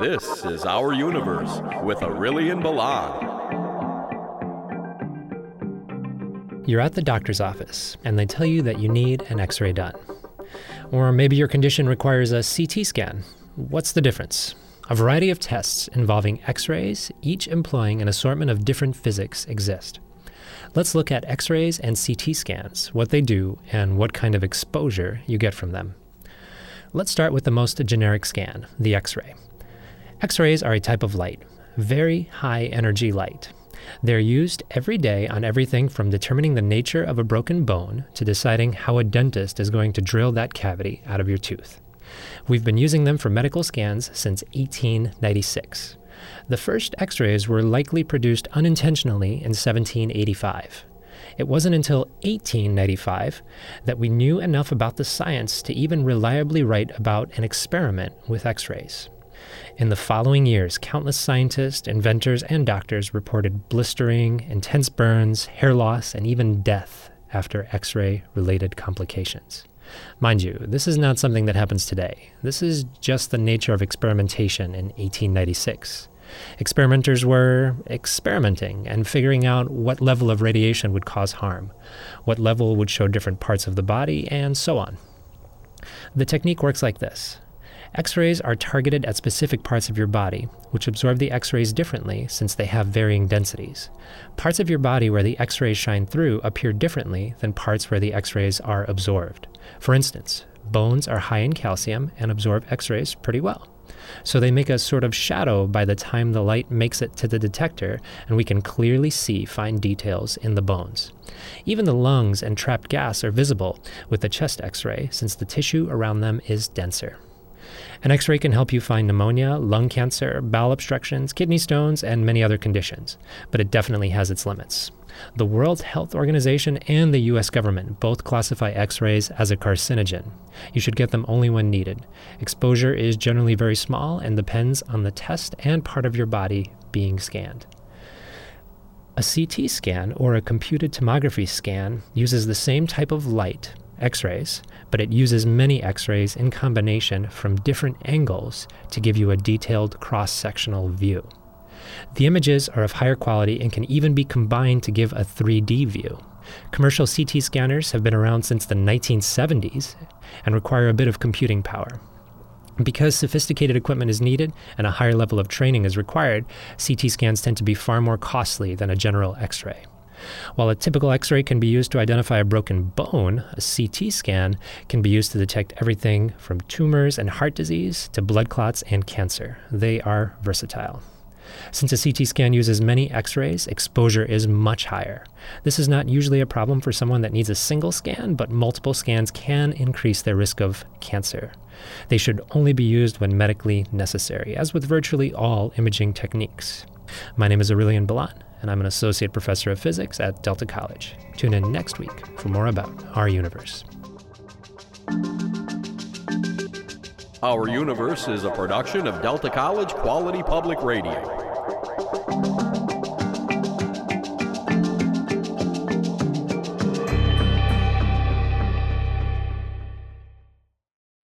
This is Our Universe with Aurelian Balan. You're at the doctor's office and they tell you that you need an x ray done. Or maybe your condition requires a CT scan. What's the difference? A variety of tests involving x rays, each employing an assortment of different physics, exist. Let's look at x rays and CT scans, what they do, and what kind of exposure you get from them. Let's start with the most generic scan, the x ray. X rays are a type of light, very high energy light. They're used every day on everything from determining the nature of a broken bone to deciding how a dentist is going to drill that cavity out of your tooth. We've been using them for medical scans since 1896. The first x rays were likely produced unintentionally in 1785. It wasn't until 1895 that we knew enough about the science to even reliably write about an experiment with x rays. In the following years, countless scientists, inventors, and doctors reported blistering, intense burns, hair loss, and even death after X ray related complications. Mind you, this is not something that happens today. This is just the nature of experimentation in 1896. Experimenters were experimenting and figuring out what level of radiation would cause harm, what level would show different parts of the body, and so on. The technique works like this X rays are targeted at specific parts of your body, which absorb the X rays differently since they have varying densities. Parts of your body where the X rays shine through appear differently than parts where the X rays are absorbed. For instance, bones are high in calcium and absorb X rays pretty well. So they make a sort of shadow by the time the light makes it to the detector, and we can clearly see fine details in the bones. Even the lungs and trapped gas are visible with the chest X ray since the tissue around them is denser. An x ray can help you find pneumonia, lung cancer, bowel obstructions, kidney stones, and many other conditions, but it definitely has its limits. The World Health Organization and the US government both classify x rays as a carcinogen. You should get them only when needed. Exposure is generally very small and depends on the test and part of your body being scanned. A CT scan or a computed tomography scan uses the same type of light, X rays, but it uses many X rays in combination from different angles to give you a detailed cross sectional view. The images are of higher quality and can even be combined to give a 3D view. Commercial CT scanners have been around since the 1970s and require a bit of computing power. Because sophisticated equipment is needed and a higher level of training is required, CT scans tend to be far more costly than a general X ray. While a typical x ray can be used to identify a broken bone, a CT scan can be used to detect everything from tumors and heart disease to blood clots and cancer. They are versatile. Since a CT scan uses many x rays, exposure is much higher. This is not usually a problem for someone that needs a single scan, but multiple scans can increase their risk of cancer. They should only be used when medically necessary, as with virtually all imaging techniques. My name is Aurelian Balan, and I'm an associate professor of physics at Delta College. Tune in next week for more about our universe. Our Universe is a production of Delta College Quality Public Radio.